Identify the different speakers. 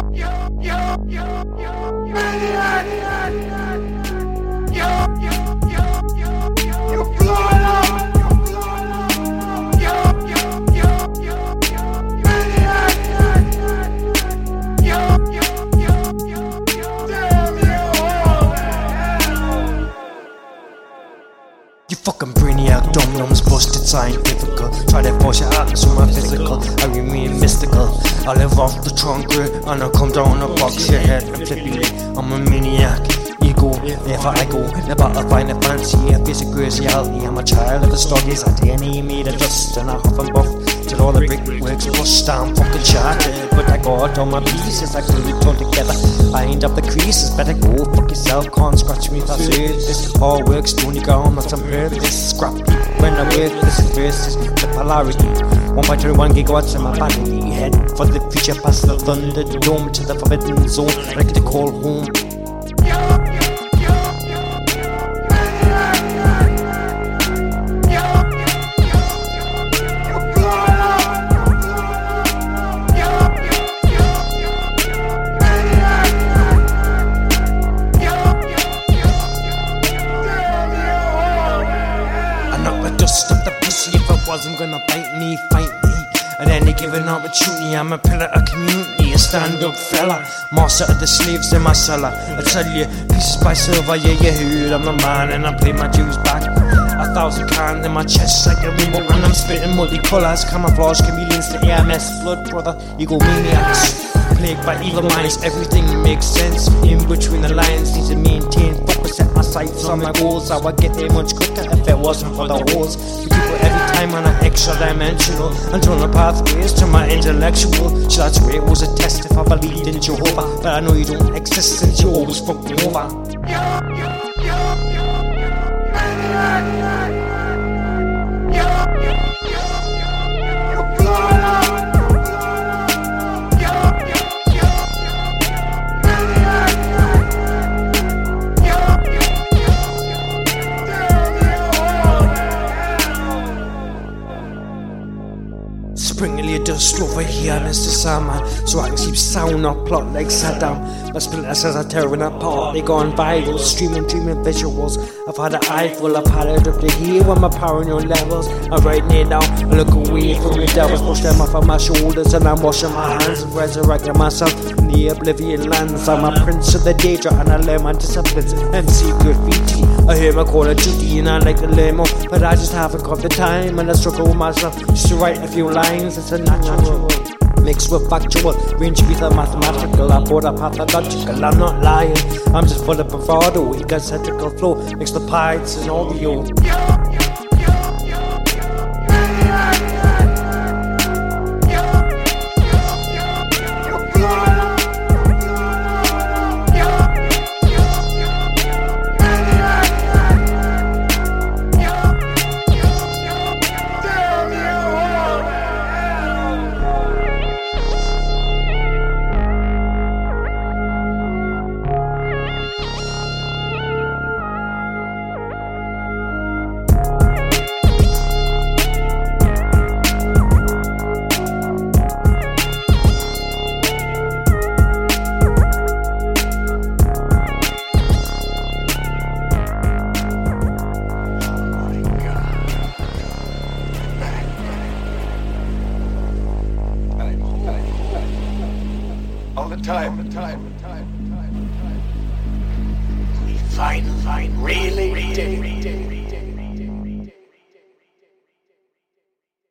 Speaker 1: You dumb numbs, busted scientific. Try to force your out into my physical. I remain mystical. I live off the trunk grid and I come down and box your head and flip you. I'm a maniac. Ego, never I go. Never I find a fancy, a basic reality. I'm a child of the stoggies. I DNA made a dust and I huff and buff. Till all the brickworks bust down, fucking shattered. But I got all my pieces, I glue it all together. I ain't up the creases, better go fuck yourself. Can't scratch me if I say this. All works, don't you go home, some purpose. Scrap when I work, this is versus the polarity. 1.21 gigawatts in my body Head for the future, past the thunder dome to the forbidden zone. Like to call home. Pussy I wasn't gonna bite me, fight me. At any given opportunity, I'm a pillar of community, a stand up fella. Master of the slaves in my cellar. I tell you, pieces by silver, yeah, you heard I'm the man and I play my dues back. A thousand cans in my chest like a rainbow, and I'm spitting multicolours, camouflage chameleons to AMS, blood brother, egomaniacs. Plagued by evil minds, everything makes sense. In between the lines, need to maintain sights on my. How I get there much quicker if it wasn't for the walls. We keep every time on an extra dimensional until the pathways to my intellectual. So that's where it was a test if I believed in Jehovah. But I know you don't exist since you always fuck me over. Sprinkle dust over here, Mr. Sandman, so I can keep sound up plot like Saddam. My splinters as are tearing apart, they gone viral, streaming, dreaming visuals. I've had an eye full, had it up to here when my paranoid levels. I'm writing it down, I look away from the devils, push them off of my shoulders, and I'm washing my hands and resurrecting myself in the oblivion lands. I'm a prince of the daedra, and I learn my disciplines. MC graffiti, I hear my call of duty, and I like learn more, but I just haven't got the time, and I struggle with myself just to write a few lines. It's a natural mixed with factual, range with a mathematical. I bought a pathological. I'm not lying. I'm just full of bravado, egocentrical flow, mix the pies and audio.
Speaker 2: All the time, the time, the time, the time, the time.
Speaker 3: We fine, fine, really, really, really.